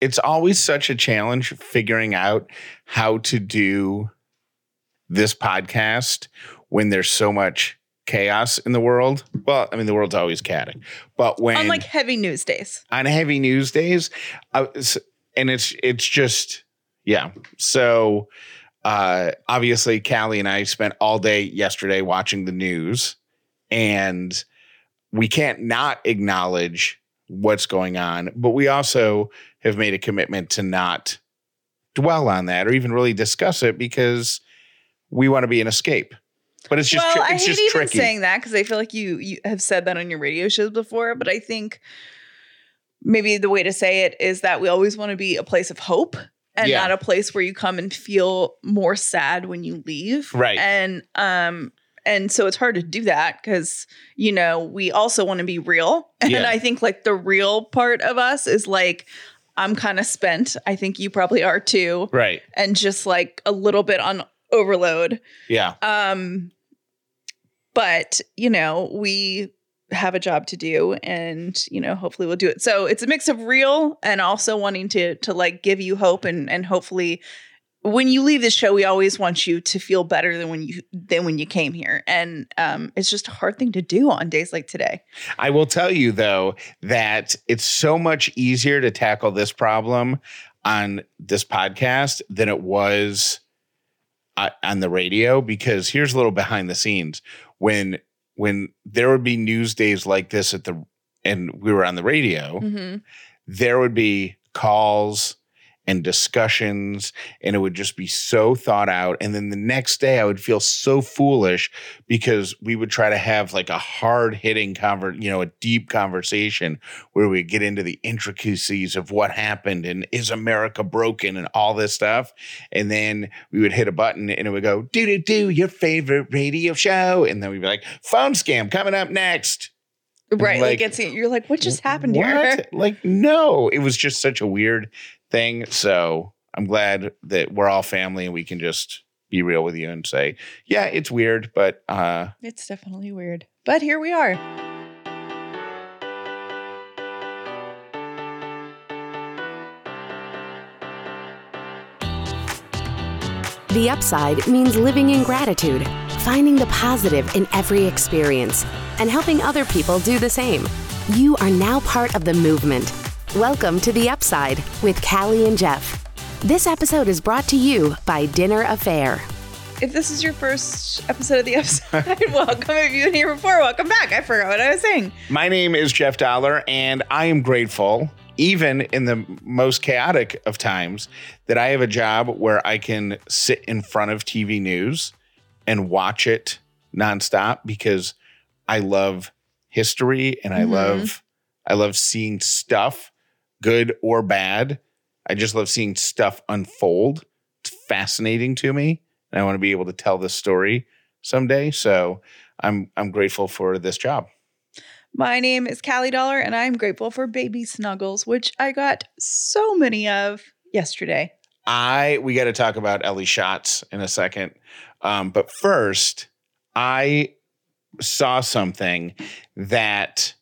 it's always such a challenge figuring out how to do this podcast when there's so much chaos in the world. Well, I mean, the world's always chaotic, but when On like heavy news days. on heavy news days, was- and it's it's just yeah. So uh, obviously, Callie and I spent all day yesterday watching the news, and we can't not acknowledge what's going on, but we also have made a commitment to not dwell on that or even really discuss it because we want to be an escape. But it's just well, I it's hate just even tricky. saying that because I feel like you you have said that on your radio shows before, but I think maybe the way to say it is that we always want to be a place of hope and Yeah. not a place where you come and feel more sad when you leave. Right. And um and so it's hard to do that because you know we also want to be real and Yeah. i think like the real part of us is like i'm kind of spent i think you probably are too right. and just like a little bit on overload Yeah. um, but you know, we have a job to do and you know, hopefully we'll do it. So it's a mix of real and also wanting to to like give you hope and and hopefully when you leave the show, we always want you to feel better than when you than when you came here. And um it's just a hard thing to do on days like today. I will tell you though that it's so much easier to tackle this problem on this podcast than it was uh, on the radio because here's a little behind the scenes when when there would be news days like this at the and we were on the radio Mhm. there would be calls and discussions and it would just be so thought out and then the next day i would feel so foolish because we would try to have like a hard hitting convert you know a deep conversation where we get into the intricacies of what happened and is america broken and all this stuff and then we would hit a button and it would go do do do your favorite radio show and then we'd be like phone scam coming up next Right. Like, Like, it's you're like, what just happened here? Like, no, it was just such a weird thing. So I'm glad that we're all family and we can just be real with you and say, yeah, it's weird, but uh, It's definitely weird. But here we are. The upside means living in gratitude, finding the positive in every experience, and helping other people do the same. You are now part of the movement. Welcome to The Upside with Callie and Jeff. This episode is brought to you by Dinner A'Fare. If this is your first episode of the upside, welcome. If you've been here before, welcome back. I forgot what I was saying. my name is Jeff Dauler and I am grateful, even in the most chaotic of times, that I have a job where I can sit in front of TV news and watch it nonstop because I love history and I Mhm. love I love seeing stuff, good or bad. I just love seeing stuff unfold. It's fascinating to me, and I want to be able to tell this story someday. So I'm I'm grateful for this job. My name is Callie Dauler, and I'm grateful for baby snuggles, which I got so many of yesterday. I we got to talk about Ellie Shots in a second, um, but first, I saw something that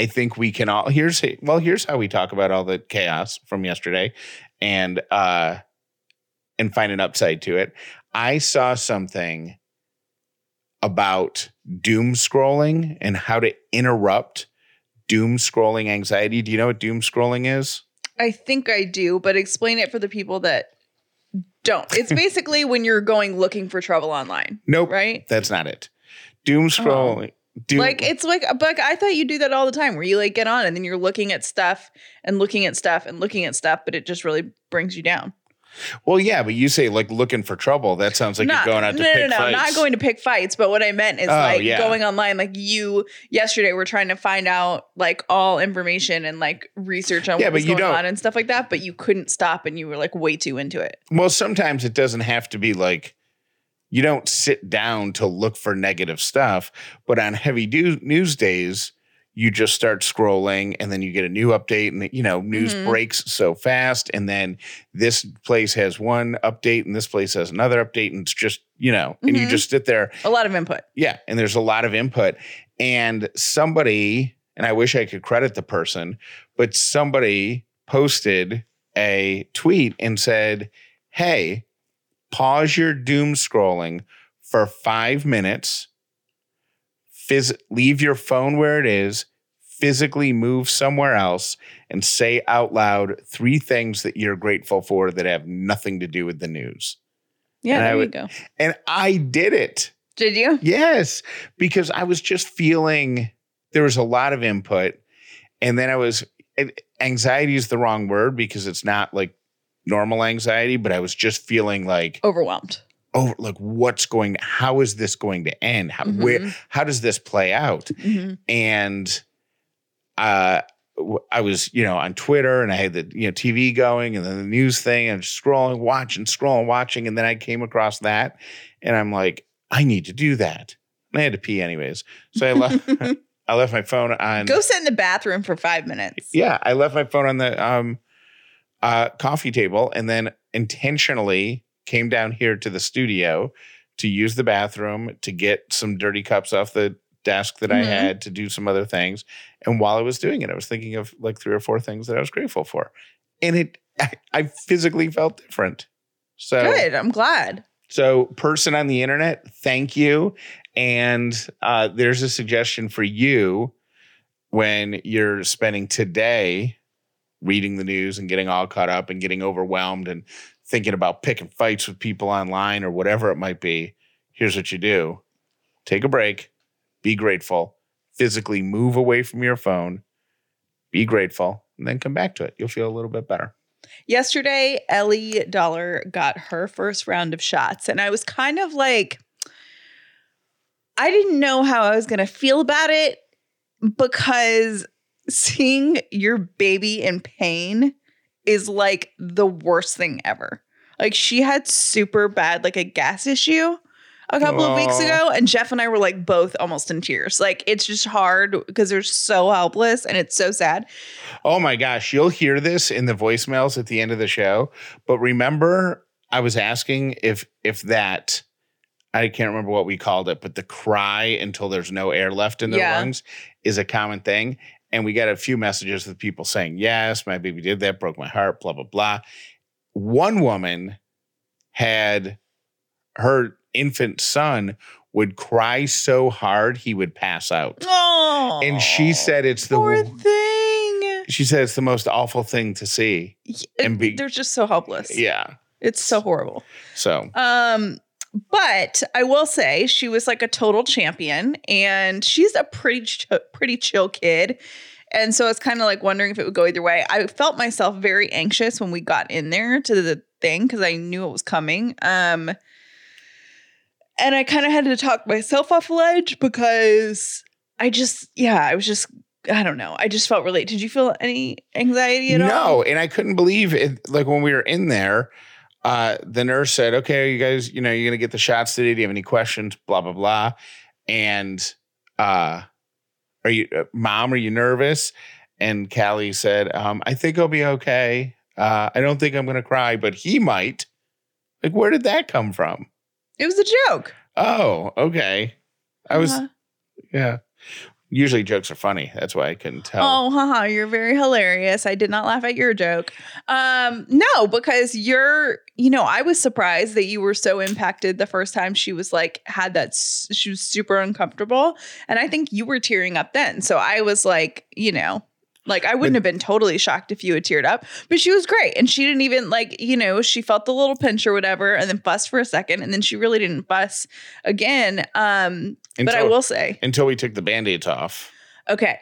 I think we can all. Here's well, here's how we talk about all the chaos from yesterday, and uh, and find an upside to it. I saw something about doom scrolling and how to interrupt doom scrolling anxiety. Do you know what doom scrolling is? I think I do, but explain it for the people that don't. It's basically when you're going looking for trouble online, Nope. right? That's not it. Doom scrolling. Doom, Like it's like, but I thought you do that all the time, where you like get on and then you're looking at stuff and looking at stuff and looking at stuff, but it just really brings you down. well, yeah, but you say like looking for trouble. That sounds like Not- you're going out to no, pick no, no, fights. not going to pick fights. But what I meant is Oh, like yeah. going online. Like you yesterday were trying to find out like all information and like research on Yeah, what was going on and stuff like that. But you couldn't stop, and you were like way too into it. Well, sometimes it doesn't have to be like you don't sit down to look for negative stuff, but on heavy do- news days, you just start scrolling and then you get a new update and you know news Mhm. breaks so fast and then this place has one update and this place has another update and it's just you know and you Mhm. just sit there A lot of input. Yeah, and there's a lot of input. And somebody, and I wish I could credit the person, but somebody posted a tweet and said, Hey, pause your doom scrolling for five minutes. Phys- leave your phone where it is, physically move somewhere else, and say out loud three things that you're grateful for that have nothing to do with the news. Yeah, And there would- you go. And I did it. Did you? Yes, because I was just feeling there was a lot of input. And then I was, anxiety is the wrong word because it's not like normal anxiety, but I was just feeling like, Overwhelmed. oh, like what's going, how is this going to end? How, where, Mhm. how does this play out? Mhm. And uh, I was, you know, on Twitter and I had the, you know, TV going and then the news thing and scrolling, watching, scrolling, watching. And then I came across that and I'm like, I need to do that. And I had to pee anyways. So I left, I left my phone on. Go sit in the bathroom for five minutes. Yeah, I left my phone on the um, uh, coffee table and then intentionally came down here to the studio to use the bathroom to get some dirty cups off the desk that I Mhm. had to do some other things. And while I was doing it, I was thinking of like three or four things that I was grateful for, and it I, I physically felt different. So Good. I'm glad. so, person on the internet, thank you. And uh, there's a suggestion for you when you're spending today reading the news and getting all caught up and getting overwhelmed and thinking about picking fights with people online or whatever it might be. Here's what you do take a break, be grateful, physically move away from your phone, be grateful, and then come back to it. You'll feel a little bit better. Yesterday, Ellie Dauler got her first round of shots, and I was kind of like, I didn't know how I was going to feel about it because seeing your baby in pain is like the worst thing ever. Like, she had super bad, like a gas issue a couple of weeks ago, and Jeff and I were like both almost in tears. Like, it's just hard because they're so helpless and it's so sad. Oh my gosh, you'll hear this in the voicemails at the end of the show. But remember, I was asking if if that I can't remember what we called it, but the cry until there's no air left in their Yeah. lungs is a common thing. And we got a few messages with people saying, Yes, my baby did that, broke my heart, blah, blah, blah. One woman had her infant son would cry so hard he would pass out. Oh, And she said it's the poor thing. she said it's the most awful thing to see. And be- They're just so helpless. Yeah. it's so horrible. So Um, but I will say she was like a total champion, and she's a pretty ch- pretty chill kid. And so it's kind of like wondering if it would go either way. I felt myself very anxious when we got in there to the thing because I knew it was coming. Um, and I kind of had to talk myself off ledge because I just, yeah, I was just, I don't know. I just felt really. Did you feel any anxiety at all? no, and I couldn't believe it. Like when we were in there, uh, the nurse said, "Okay, you guys, you know, you're gonna get the shots today. Do you have any questions?" Blah blah blah. And uh, are you, uh, mom? Are you nervous? And Callie said, um, "I think I'll be okay. Uh, I don't think I'm gonna cry, but he might." Like, where did that come from? It was a joke. Oh, okay. I was, Uh-huh. yeah. Usually jokes are funny. That's why I couldn't tell. Oh, haha, you're very hilarious. I did not laugh at your joke. Um, no, because you're, you know, I was surprised that you were so impacted the first time she was like, had that, she was super uncomfortable. And I think you were tearing up then. So I was like, you know, like I wouldn't have been totally shocked if you had teared up, but she was great. And she didn't even like, you know, she felt the little pinch or whatever and then fussed for a second. And then she really didn't fuss again. Um, but I will say, until we took the band-aids off. Okay.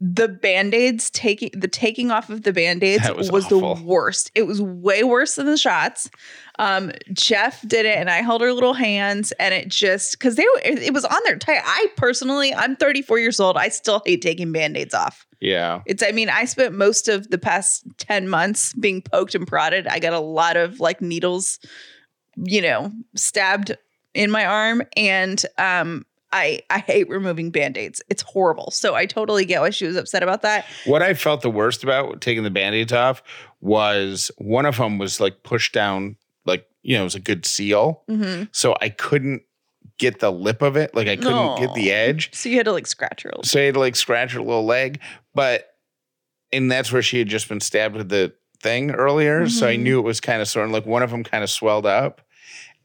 The band-aids taking the taking off of the band-aids That was was, the worst. It was way worse than the shots. Um, Jeff did it and I held her little hands and it just because they it, was on there tight. I personally, I'm 34 years old. I still hate taking band-aids off. Yeah. It's I mean, I spent most of the past 10 months being poked and prodded. I got a lot of like needles, you know, stabbed in my arm and um I I hate removing band-aids. It's horrible. So I totally get why she was upset about that. What I felt the worst about taking the band-aids off was one of them was like pushed down, like, you know, it was a good seal. hmm So I couldn't get the lip of it. Like I couldn't get the edge. So you had to like scratch her. little- So I had to like scratch her little leg. But and that's where she had just been stabbed with the thing earlier, so I Mhm. knew it was kind of sore. And like one of them kind of swelled up,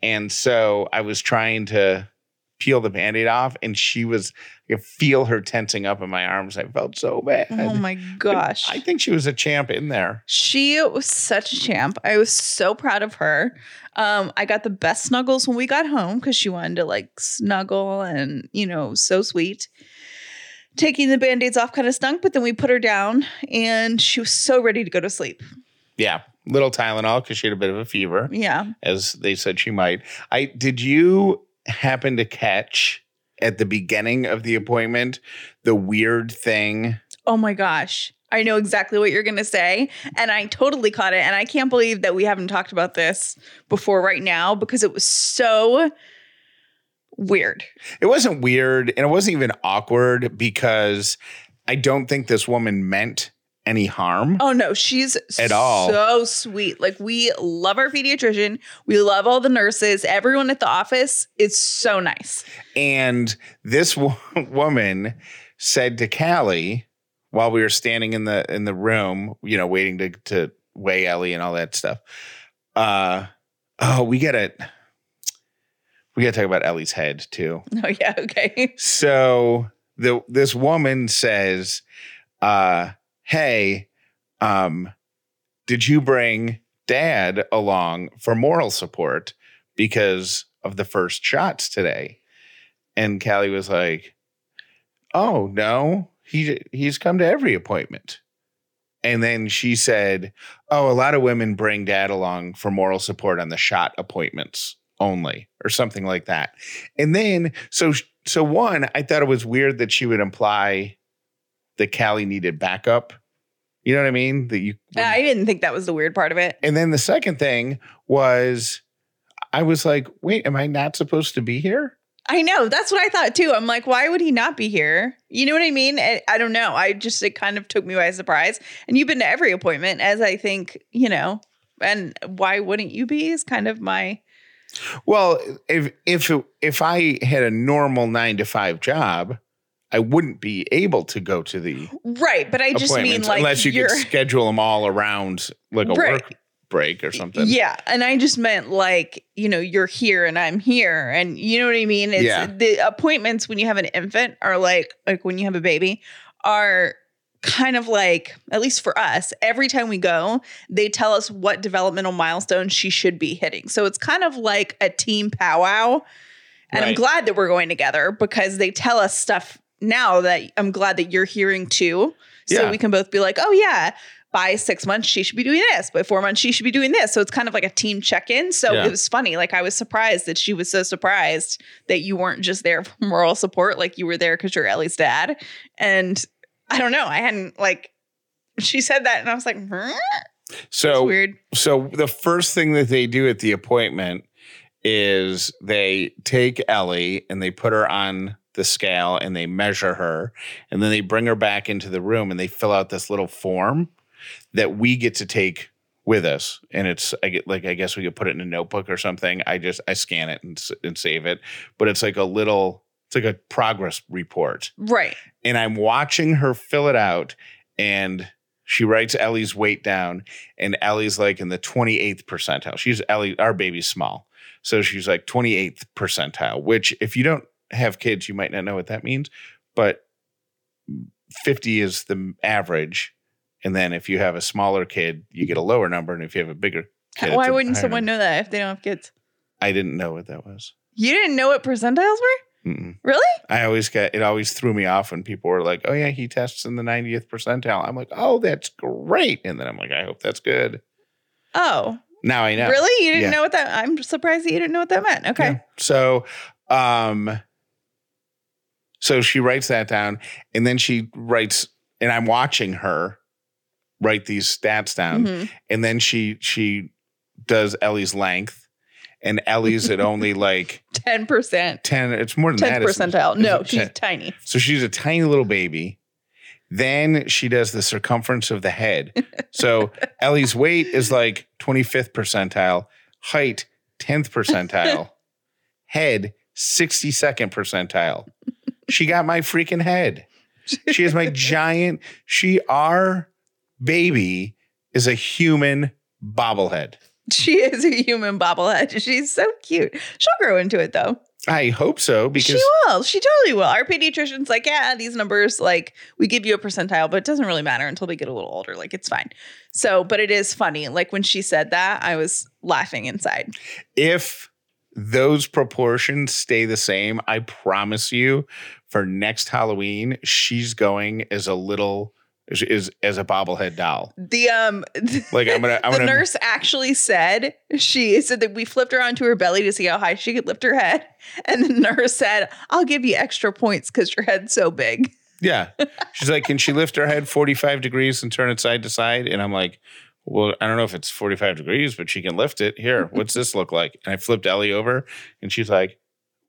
and so I was trying to peel the band-aid off, and she was. I could feel her tensing up in my arms. I felt so bad. Oh my gosh. I think she was a champ in there. She was such a champ. I was so proud of her. Um, I got the best snuggles when we got home because she wanted to like snuggle and, you know, so sweet. Taking the band aids off kind of stunk, but then we put her down and she was so ready to go to sleep. Yeah, little Tylenol because she had a bit of a fever, Yeah. as they said she might. I did you happen to catch at the beginning of the appointment the weird thing? Oh my gosh. I know exactly what you're going to say. And I totally caught it. And I can't believe that we haven't talked about this before right now because it was so weird. It wasn't weird and it wasn't even awkward because I don't think this woman meant any harm. Oh no, she's At all. so sweet. Like we love our pediatrician. We love all the nurses. Everyone at the office is so nice. And this wo- woman said to Callie while we were standing in the in the room, you know, waiting to to weigh Ellie and all that stuff. Uh oh, we gotta we gotta talk about Ellie's head too. Oh yeah, okay. So the this woman says, uh, hey, um, did you bring dad along for moral support because of the first shots today? And Callie was like, Oh no, he he's come to every appointment. And then she said, Oh, a lot of women bring dad along for moral support on the shot appointments only, or something like that. And then so so one, I thought it was weird that she would imply that Callie needed backup. You know what I mean? That you uh, I didn't think that was the weird part of it. and then the second thing was I was like, wait, am I not supposed to be here? I know. That's what I thought too. I'm like, why would he not be here? You know what I mean? I, I don't know. I just, it kind of took me by surprise. And you've been to every appointment, as I think, you know, and why wouldn't you be is kind of my, Well, if if if I had a normal nine to five job, I wouldn't be able to go to the right. But I just mean like, unless you could schedule them all around like a Right. work break or something. Yeah, and I just meant like you know you're here and I'm here, and you know what I mean. It's Yeah. the appointments when you have an infant are like like when you have a baby are kind of like at least for us every time we go they tell us what developmental milestones she should be hitting. So it's kind of like a team powwow. And i'm glad that we're going together because they tell us stuff now that i'm glad that you're hearing too. So Yeah. we can both be like oh yeah by six months she should be doing this. By four months she should be doing this. So it's kind of like a team check-in. So Yeah. it was funny. Like i was surprised that she was so surprised that you weren't just there for moral support like you were there because you're ellie's dad. And i don't know. I hadn't like she said that and i was like huh? So weird. so the first thing that they do at the appointment is they take Ellie and they put her on the scale and they measure her and then they bring her back into the room and they fill out this little form that we get to take with us. And it's I get like I guess we could put it in a notebook or something. I just I scan it and, and save it. But it's like a little it's like a progress report right and I'm watching her fill it out and she writes Ellie's weight down and Ellie's like in the 28th percentile. She's Ellie, our baby's small. So she's like 28th percentile, which if you don't have kids, you might not know what that means, but 50 is the average. And then if you have a smaller kid, you get a lower number. And if you have a bigger kid, why wouldn't someone number. know that if they don't have kids I didn't know what that was. you didn't know what percentiles were Mm-mm. really I always get it always threw me off when people were like, "Oh yeah, he tests in the 90th percentile." I'm like, "Oh, that's great," and then I'm like, "I hope that's good." oh Now I know. really you didn't Yeah. know what that i'm surprised that you didn't know what that meant okay Yeah. So, um, so she writes that down, and then she writes, and I'm watching her write these stats down, Mhm. and then she she does Ellie's length, and Ellie's at only like 10% ten. It's more than 10th that. It's- percentile it's no she's 10. tiny So she's a tiny little baby. Then she does the circumference of the head. So Ellie's weight is like 25th percentile, height 10th percentile, head 62nd percentile. She got my freaking head. She is my giant, she, our baby is a human bobblehead. She is a human bobblehead. She's so cute. She'll grow into it though. I hope so because she will. She totally will. Our pediatrician's like, yeah, these numbers, like, we give you a percentile, but it doesn't really matter until we get a little older. Like, it's fine. So, but it is funny. Like, when she said that, I was laughing inside. if those proportions stay the same, I promise you, for next Halloween, she's going as a little is, is as a bobblehead doll. The um Like I'm gonna I'm the gonna nurse actually said she said that we flipped her onto her belly to see how high she could lift her head. And the nurse said, I'll give you extra points because your head's so big. Yeah. She's like, can she lift her head 45 degrees and turn it side to side? And I'm like, well, I don't know if it's 45 degrees, but she can lift it. Here, what's this look like? And I flipped Ellie over and she's like,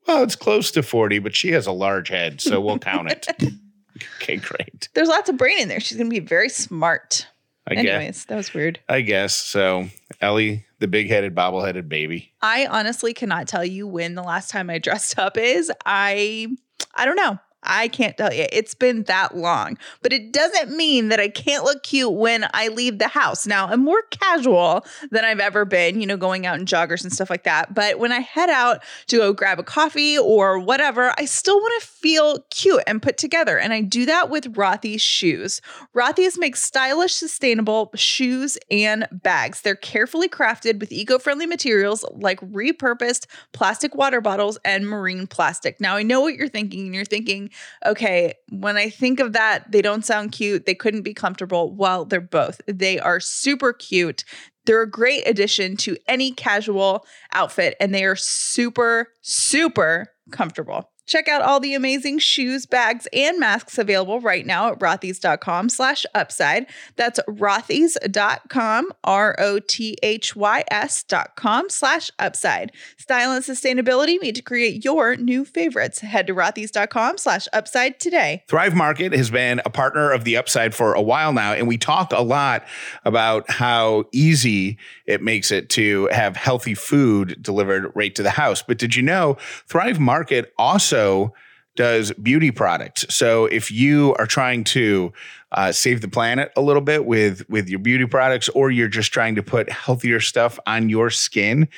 well, it's close to 40, but she has a large head, so we'll count it. okay, great. There's lots of brain in there. She's gonna be very smart. I Anyways, guess. that was weird. I guess. So Ellie, the big headed, bobble headed baby. I honestly cannot tell you when the last time I dressed up is. I I don't know. I can't tell you. It's been that long. But it doesn't mean that I can't look cute when I leave the house. Now, I'm more casual than I've ever been, you know, going out in joggers and stuff like that. But when I head out to go grab a coffee or whatever, I still want to feel cute and put together. And I do that with Rothy's shoes. Rothy's makes stylish, sustainable shoes and bags. They're carefully crafted with eco friendly materials like repurposed plastic water bottles and marine plastic. Now, I know what you're thinking, and you're thinking, okay, when I think of that, they don't sound cute. They couldn't be comfortable. Well, they're both. They are super cute. They're a great addition to any casual outfit, and they are super, super comfortable. Check out all the amazing shoes, bags, and masks available right now at rothys.com slash upside. That's rothys.com, R-O-T-H-Y-S dot com slash upside. Style and sustainability meet to create your new favorites. Head to rothys.com slash upside today. Thrive Market has been a partner of the Upside for a while now, and we talk a lot about how easy it makes it to have healthy food delivered right to the house. But did you know Thrive Market does beauty products? So if you are trying to uh, save the planet a little bit with with your beauty products, or you're just trying to put healthier stuff on your skin,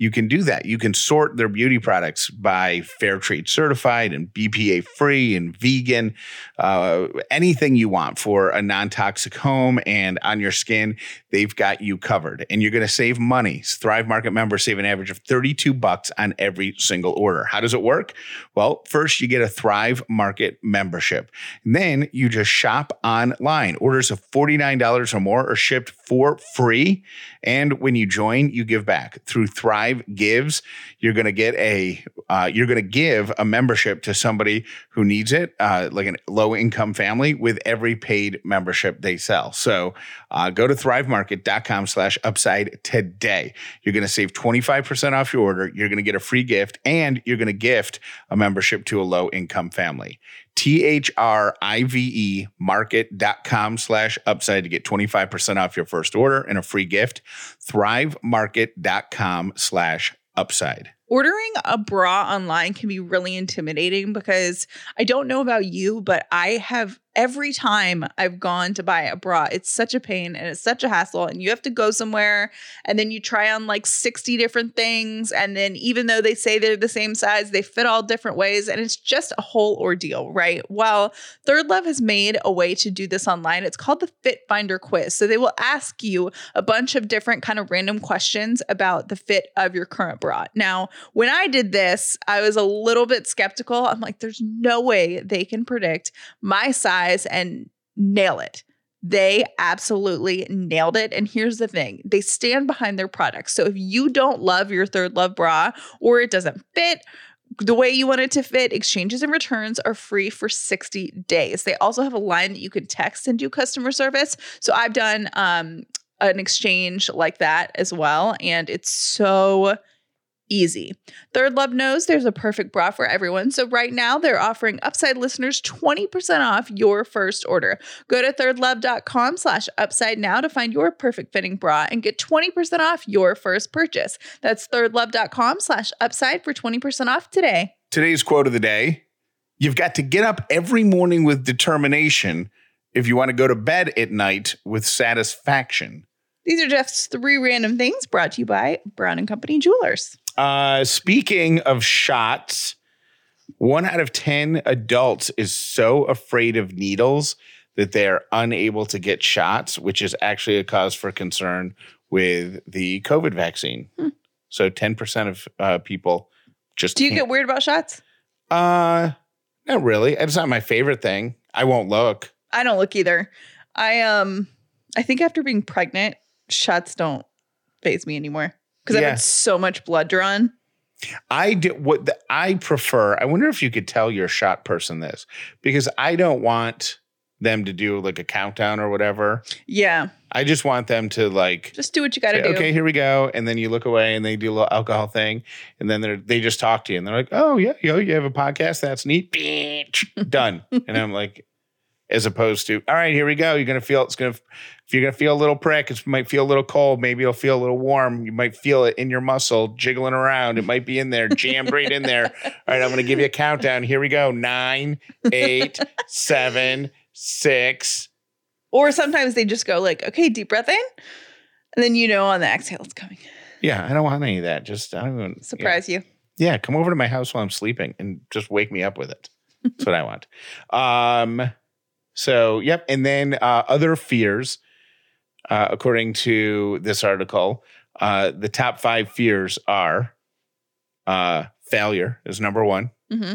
you can do that. You can sort their beauty products by fair trade certified and BPA free and vegan, uh, anything you want for a non toxic home and on your skin. They've got you covered, and you're going to save money. Thrive Market members save an average of 32 bucks on every single order. How does it work? Well, first you get a Thrive Market membership, and then you just shop online. Orders of $49 or more are shipped for free, and when you join, you give back through Thrive Gives. You're going to get a uh, you're going to give a membership to somebody who needs it, uh, like a low income family, with every paid membership they sell. So uh, go to thrivemarket.com slash upside today. You're going to save 25% off your order. You're going to get a free gift and you're going to gift a membership to a low income family. T-H-R-I-V-E market.com slash upside to get 25% off your first order and a free gift. Thrivemarket.com slash upside. Ordering a bra online can be really intimidating because I don't know about you, but I have every time I've gone to buy a bra, it's such a pain and it's such a hassle. And you have to go somewhere and then you try on like 60 different things. And then even though they say they're the same size, they fit all different ways. And it's just a whole ordeal, right? Well, ThirdLove has made a way to do this online. It's called the Fit Finder Quiz. So they will ask you a bunch of different kind of random questions about the fit of your current bra. Now, when I did this, I was a little bit skeptical. I'm like, there's no way they can predict my size and nail it. They absolutely nailed it. And here's the thing they stand behind their products. So if you don't love your ThirdLove bra or it doesn't fit, the way you want it to fit, exchanges and returns are free for 60 days. They also have a line that you can text and do customer service. So I've done um, an exchange like that as well. And it's so easy. ThirdLove knows there's a perfect bra for everyone. So right now they're offering Upside listeners 20% off your first order. Go to thirdlove.com slash upside now to find your perfect fitting bra and get 20% off your first purchase. That's thirdlove.com slash upside for 20% off today. Today's quote of the day You've got to get up every morning with determination if you want to go to bed at night with satisfaction. These are just three random things brought to you by Brown and Company Jewelers. Uh, speaking of shots, one out of 10 adults is so afraid of needles that they're unable to get shots, which is actually a cause for concern with the COVID vaccine. Hmm. So 10% of uh, people just Do you get weird about shots? uh not really. It's not my favorite thing. I won't look. I don't look either. I um I think after being pregnant, shots don't phase me anymore because I've Yeah. had so much blood drawn. I do what the, I prefer. I wonder if you could tell your shot person this because I don't want them to do like a countdown or whatever. Yeah, I just want them to like just do what you got to do. okay, here we go, and then you look away and they do a little alcohol thing, and then they they just talk to you and they're like, oh yeah, yo, you have a podcast, that's neat, done. and I'm like, as opposed to, all right, here we go. You're gonna feel it's gonna if you're gonna feel a little prick, it might feel a little cold, maybe it'll feel a little warm. You might feel it in your muscle jiggling around. It might be in there, jammed right in there. All right, I'm gonna give you a countdown. Here we go: nine, eight, seven, six. Or sometimes they just go like, okay, deep breath in, and then you know on the exhale it's coming. Yeah, I don't want any of that. Just I don't even yeah. Surprise you. Yeah, come over to my house while I'm sleeping and just wake me up with it. That's what I want. Um, so yep, and then uh, other fears, uh, according to this article, uh, the top five fears are uh, failure is number one, hmm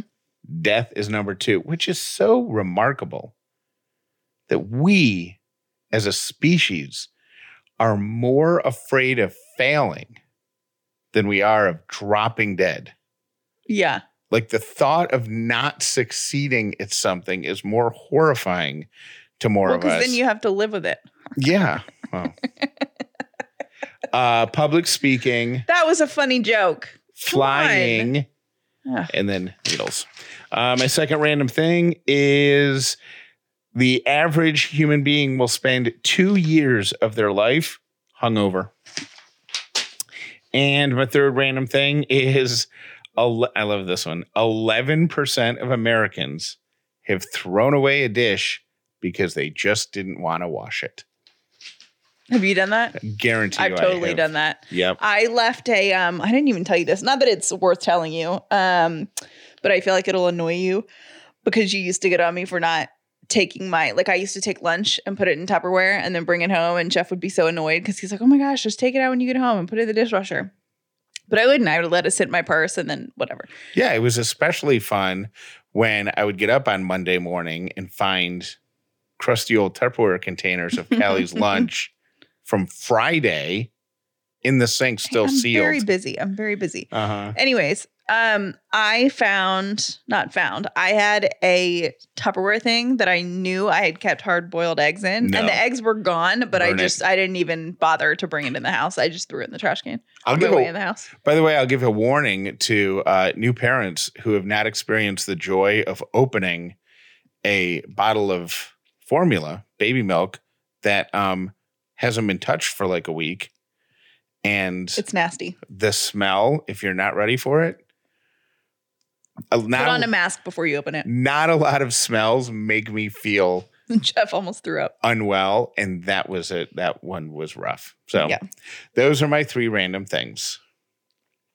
death is number two, which is so remarkable that we, as a species, are more afraid of failing than we are of dropping dead. Yeah. Like the thought of not succeeding at something is more horrifying to more Well, of because us. then you have to live with it. yeah. Well. uh, public speaking, That was a funny joke. Flying, and then needles. Uh, my second random thing is the average human being will spend two years of their life hungover. And my third random thing is ele- I love this one 11% of Americans have thrown away a dish because they just didn't want to wash it. Have you done that? Guarantee I've totally done that. Yep. I left a um I didn't even tell you this. Not that it's worth telling you. Um but I feel like it'll annoy you because you used to get on me for not taking my like I used to take lunch and put it in Tupperware and then bring it home and Jeff would be so annoyed because he's like, "Oh my gosh, just take it out when you get home and put it in the dishwasher." But I wouldn't. I would let it sit in my purse and then whatever. Yeah, it was especially fun when I would get up on Monday morning and find crusty old Tupperware containers of Callie's lunch from Friday in the sink, still sealed. I'm sealed. very busy. I'm very busy. uh huh. Anyways, um, I found not found. I had a Tupperware thing that I knew I had kept hard boiled eggs in, No. and the eggs were gone. But I Burn it. just I didn't even bother to bring it in the house. I just threw it in the trash can. I'll give way a, in the house. by the way, I'll give a warning to uh, new parents who have not experienced the joy of opening a bottle of formula, baby milk, that um, hasn't been touched for like a week. And It's nasty. the smell, if you're not ready for it, uh, Put on a, a mask before you open it. not a lot of smells make me feel Jeff almost threw up. unwell. And that was it. That one was rough. So Yeah. those are my three random things.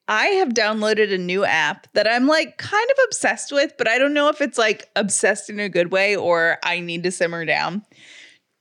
I have downloaded a new app that I'm like kind of obsessed with, but I don't know if it's like obsessed in a good way or I need to simmer down.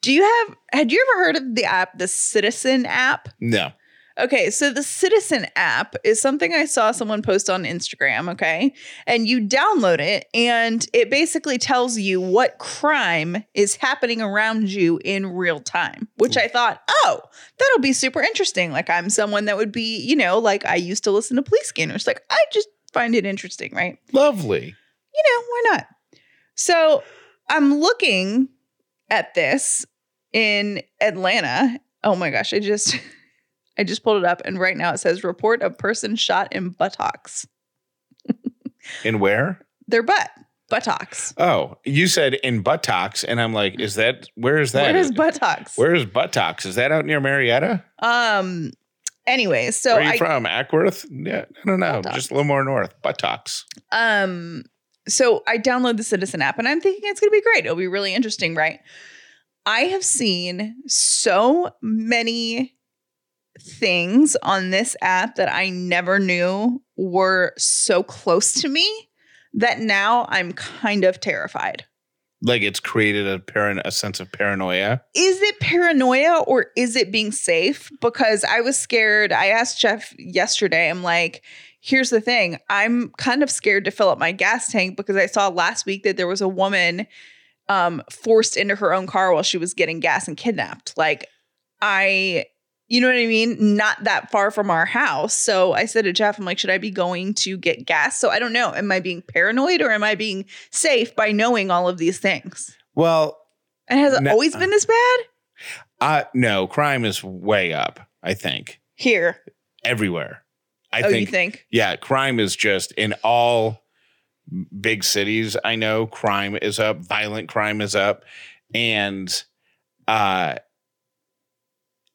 Do you have had you ever heard of the app, the Citizen app? No. Okay, so the Citizen app is something I saw someone post on Instagram, okay? And you download it and it basically tells you what crime is happening around you in real time, which I thought, "Oh, that'll be super interesting." Like I'm someone that would be, you know, like I used to listen to police scanners. Like I just find it interesting, right? Lovely. you know, why not? So I'm looking at this in Atlanta. Oh my gosh, I just I just pulled it up and right now it says report of person shot in buttocks. And where? Their butt. Buttocks. Oh, you said in buttocks, and I'm like, is that where is that? Where is buttocks? Where is buttocks? Is that out near Marietta? um Anyway, so where are you I from? Acworth? Yeah, I don't know. Buttocks. Just a little more north. Buttocks. Um, so I download the Citizen app and I'm thinking it's going to be great. It'll be really interesting, right? I have seen so many things on this app that I never knew were so close to me that now I'm kind of terrified. Like it's created a paran- a sense of paranoia. Is it paranoia or is it being safe? Because I was scared. I asked Jeff yesterday, I'm like, here's the thing I'm kind of scared to fill up my gas tank because I saw last week that there was a woman um, forced into her own car while she was getting gas and kidnapped. Like, I, you know what I mean? Not that far from our house. So I said to Jeff, I'm like, should I be going to get gas? So I don't know. Am I being paranoid or am I being safe by knowing all of these things? Well, And has it No- always been this bad? uh no, crime is way up, I think. Here. Everywhere. I oh, think you think? yeah, crime is just in all big cities I know crime is up, violent crime is up and uh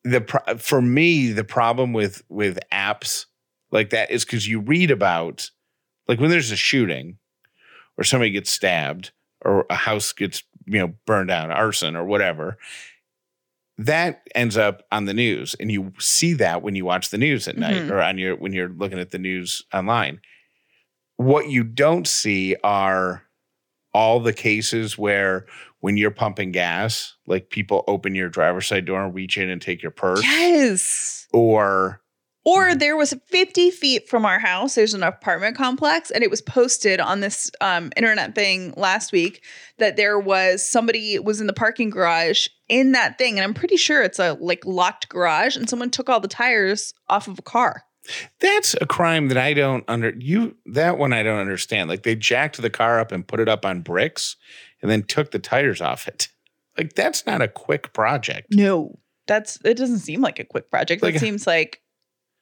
the pro- for me the problem with with apps like that is cuz you read about like when there's a shooting or somebody gets stabbed or a house gets you know burned down arson or whatever that ends up on the news and you see that when you watch the news at night Mhm. or on your when you're looking at the news online what you don't see are all the cases where when you're pumping gas like people open your driver's side door and reach in and take your purse Yes. or Or there was 50 feet from our house, there's an apartment complex, and it was posted on this um, internet thing last week that there was somebody was in the parking garage in that thing. And I'm pretty sure it's a like locked garage, and someone took all the tires off of a car. that's a crime that I don't under you that one I don't understand like they jacked the car up and put it up on bricks and then took the tires off it like that's not a quick project No, that's it doesn't seem like a quick project. Like- it seems like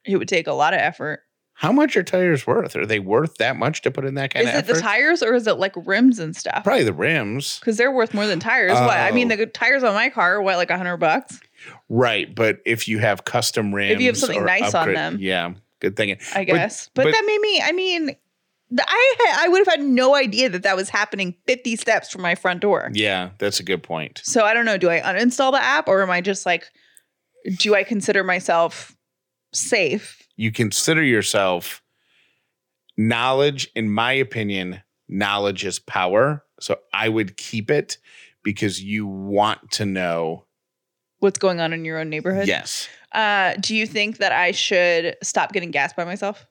it would take a lot of effort. How much are tires worth? Are they worth that much to put in that kind Is of it the tires or is it like rims and stuff? Probably the rims. Because they're worth more than tires. What? I mean, Oh. the tires on my car are what, like a hundred bucks? Right. But if you have custom rims, If you have something nice on them. Yeah. Good thing. I guess. But, but- that made me. I mean, I had, I would have had no idea that that was happening 50 steps from my front door. Yeah, that's a good point. So I don't know. Do I uninstall the app or am I just like, do I consider myself safe? You consider yourself knowledge, in my opinion, knowledge is power. So I would keep it because you want to know. What's going on in your own neighborhood? Yes. Uh, do you think that I should stop getting gas by myself?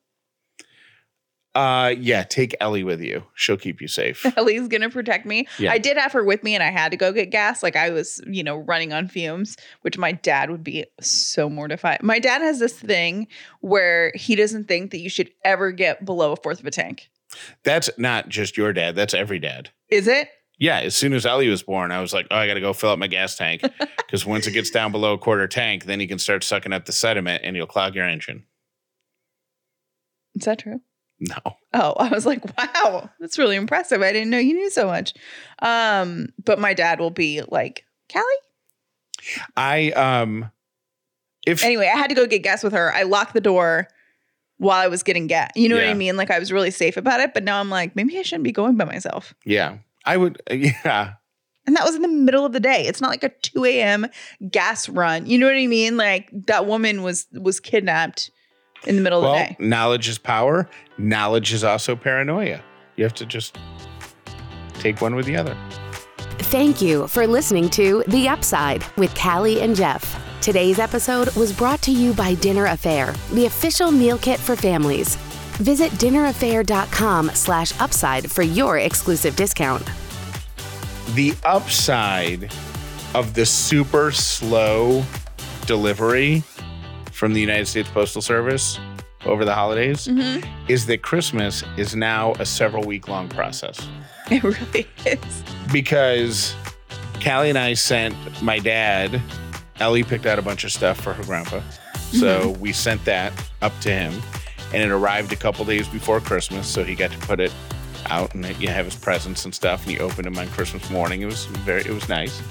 Uh yeah, take Ellie with you. She'll keep you safe. Ellie's gonna protect me. Yeah. I did have her with me and I had to go get gas. Like I was, you know, running on fumes, which my dad would be so mortified. My dad has this thing where he doesn't think that you should ever get below a fourth of a tank. That's not just your dad, that's every dad. Is it? Yeah, as soon as Ellie was born, I was like, oh, I got to go fill up my gas tank. Because once it gets down below a quarter tank, then you can start sucking up the sediment and you'll clog your engine. Is that true? No. Oh, I was like, wow, that's really impressive. I didn't know you knew so much. Um, but my dad will be like, Callie? I, um, if, Anyway, I had to go get gas with her. I locked the door while I was getting gas. You know what I mean? Like I was really safe about it, but now I'm like, maybe I shouldn't be going by myself. yeah, I would, yeah. And that was in the middle of the day. It's not like a 2 a.m. gas run. You know what I mean? Like that woman was was kidnapped in the middle of Well, the day. knowledge is power. Knowledge is also paranoia. You have to just take one with the other. Thank you for listening to The Upside with Callie and Jeff. Today's episode was brought to you by Dinner A'Fare, the official meal kit for families. Visit dinnerafare.com slash upside for your exclusive discount. The upside of the super slow delivery from the United States Postal Service over the holidays Mhm. is that Christmas is now a several week long process It really is. because Callie and I sent my dad, Ellie picked out a bunch of stuff for her grandpa. So we sent that up to him and it arrived a couple days before Christmas. So he got to put it out and you have his presents and stuff and he opened them on Christmas morning. It was very, it was nice.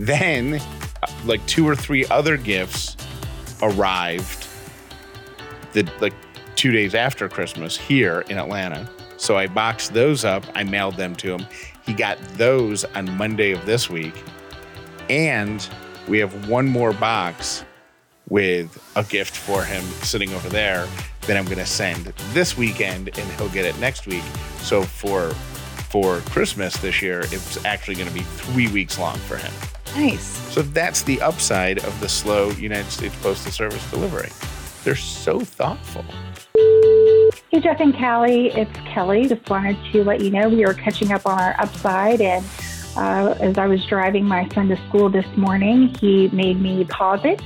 Then uh, like two or three other gifts arrived the like two days after Christmas here in Atlanta. So I boxed those up. I mailed them to him. He got those on Monday of this week. And we have one more box with a gift for him sitting over there that I'm going to send this weekend and he'll get it next week. So for for Christmas this year, it's actually going to be 3 weeks long for him. Nice. So that's the upside of the slow United States Postal Service delivery. They're so thoughtful. Hey, Jeff and Callie, it's Kelly. Just wanted to let you know we are catching up on our upside. And uh, as I was driving my son to school this morning, he made me pause it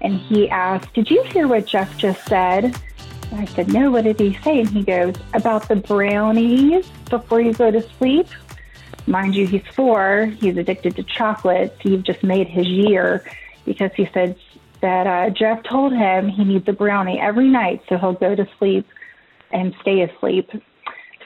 and he asked, Did you hear what Jeff just said? And I said, No, what did he say? And he goes, About the brownies before you go to sleep. Mind you, he's four, he's addicted to chocolate. You've just made his year because he said that uh, Jeff told him he needs a brownie every night so he'll go to sleep and stay asleep.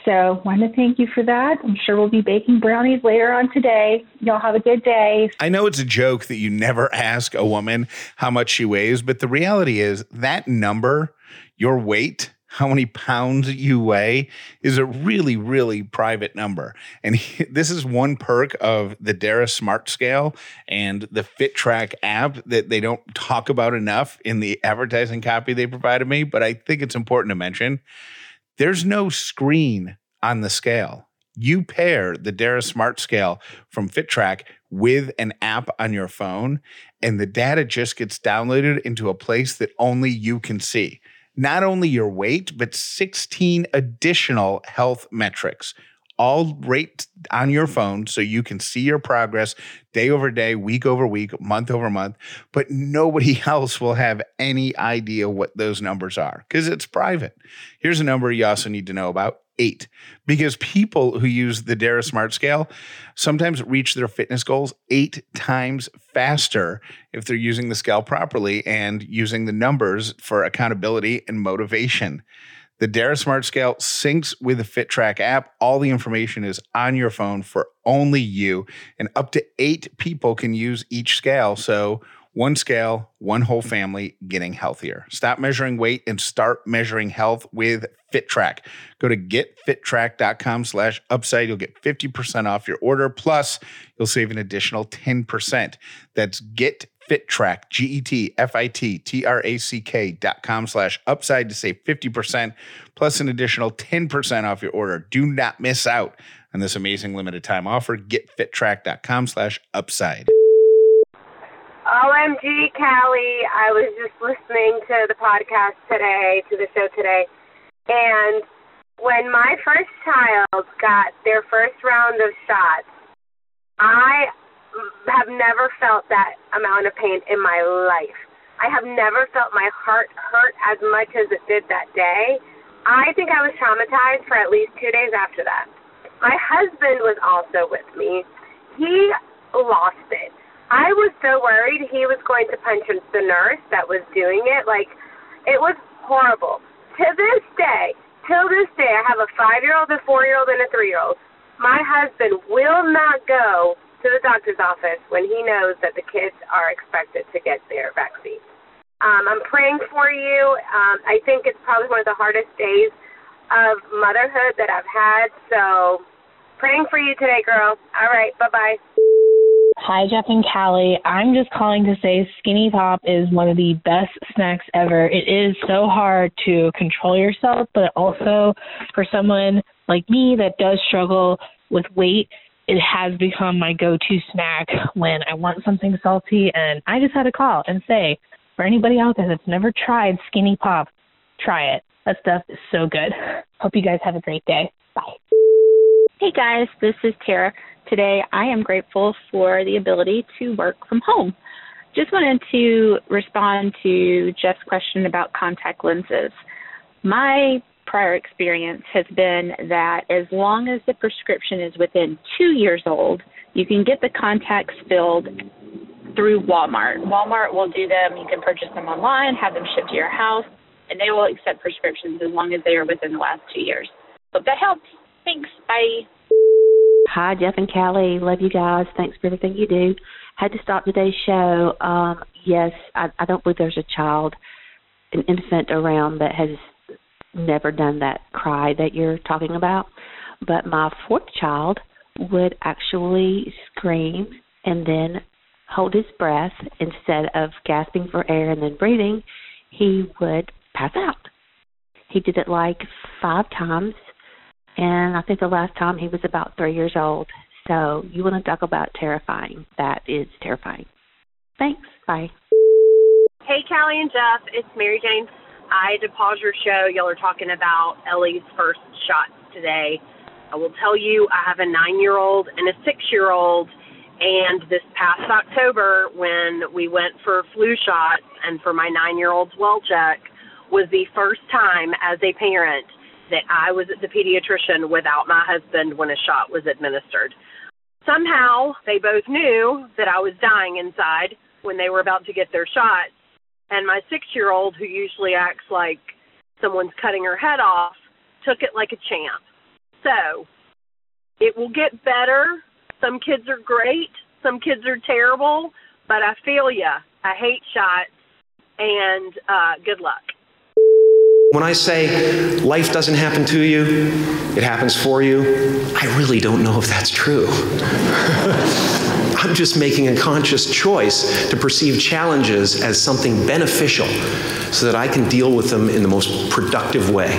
So, want to thank you for that. I'm sure we'll be baking brownies later on today. Y'all have a good day. I know it's a joke that you never ask a woman how much she weighs, but the reality is that number, your weight, how many pounds you weigh is a really, really private number. And he, this is one perk of the Dara Smart Scale and the FitTrack app that they don't talk about enough in the advertising copy they provided me. But I think it's important to mention there's no screen on the scale. You pair the Dara Smart Scale from FitTrack with an app on your phone, and the data just gets downloaded into a place that only you can see. Not only your weight, but 16 additional health metrics, all right on your phone so you can see your progress day over day, week over week, month over month. But nobody else will have any idea what those numbers are because it's private. Here's a number you also need to know about eight because people who use the Dara mm-hmm. Smart Scale sometimes reach their fitness goals eight times faster if they're using the scale properly and using the numbers for accountability and motivation. The Dara Smart Scale syncs with the FitTrack app. All the information is on your phone for only you, and up to eight people can use each scale. So one scale, one whole family getting healthier. Stop measuring weight and start measuring health with FitTrack. Go to getfittrack.com slash upside. You'll get 50% off your order. Plus, you'll save an additional 10%. That's get FitTrack, G-E-T-F-I-T-T-R-A-C-K dot com slash upside to save 50% plus an additional 10% off your order. Do not miss out on this amazing limited time offer. GetFitTrack.com slash upside. OMG, Callie. I was just listening to the podcast today, to the show today, and when my first child got their first round of shots, I have never felt that amount of pain in my life. I have never felt my heart hurt as much as it did that day. I think I was traumatized for at least two days after that. My husband was also with me. He lost it. I was so worried he was going to punch the nurse that was doing it. Like, it was horrible. To this day, till this day, I have a five year old, a four year old, and a three year old. My husband will not go to the doctor's office when he knows that the kids are expected to get their vaccine. Um, I'm praying for you. Um, I think it's probably one of the hardest days of motherhood that I've had. So, praying for you today, girl. All right, bye bye. Hi, Jeff and Callie. I'm just calling to say Skinny Pop is one of the best snacks ever. It is so hard to control yourself, but also for someone like me that does struggle with weight, it has become my go-to snack when I want something salty and I just had to call and say, for anybody out there that's never tried Skinny Pop, try it. That stuff is so good. Hope you guys have a great day. Bye. Hey guys, this is Tara. Today I am grateful for the ability to work from home. Just wanted to respond to Jeff's question about contact lenses. My prior experience has been that as long as the prescription is within two years old, you can get the contacts filled through Walmart. Walmart will do them. You can purchase them online, have them shipped to your house, and they will accept prescriptions as long as they are within the last two years. Hope that helps. Thanks. Bye. Hi, Jeff and Callie. Love you guys. Thanks for everything you do. Had to stop today's show. Um, yes, I, I don't believe there's a child, an infant around that has never done that cry that you're talking about. But my fourth child would actually scream and then hold his breath instead of gasping for air and then breathing, he would pass out. He did it like five times, and I think the last time he was about three years old. So you want to talk about terrifying? That is terrifying. Thanks. Bye. Hey, Callie and Jeff, it's Mary Jane. I had to pause your show. Y'all are talking about Ellie's first shots today. I will tell you, I have a nine year old and a six year old. And this past October, when we went for flu shots and for my nine year old's well check, was the first time as a parent that I was at the pediatrician without my husband when a shot was administered. Somehow, they both knew that I was dying inside when they were about to get their shots and my six year old, who usually acts like someone's cutting her head off, took it like a champ. So it will get better. Some kids are great, some kids are terrible, but I feel ya. I hate shots, and uh, good luck. When I say life doesn't happen to you, it happens for you, I really don't know if that's true. I'm just making a conscious choice to perceive challenges as something beneficial so that I can deal with them in the most productive way.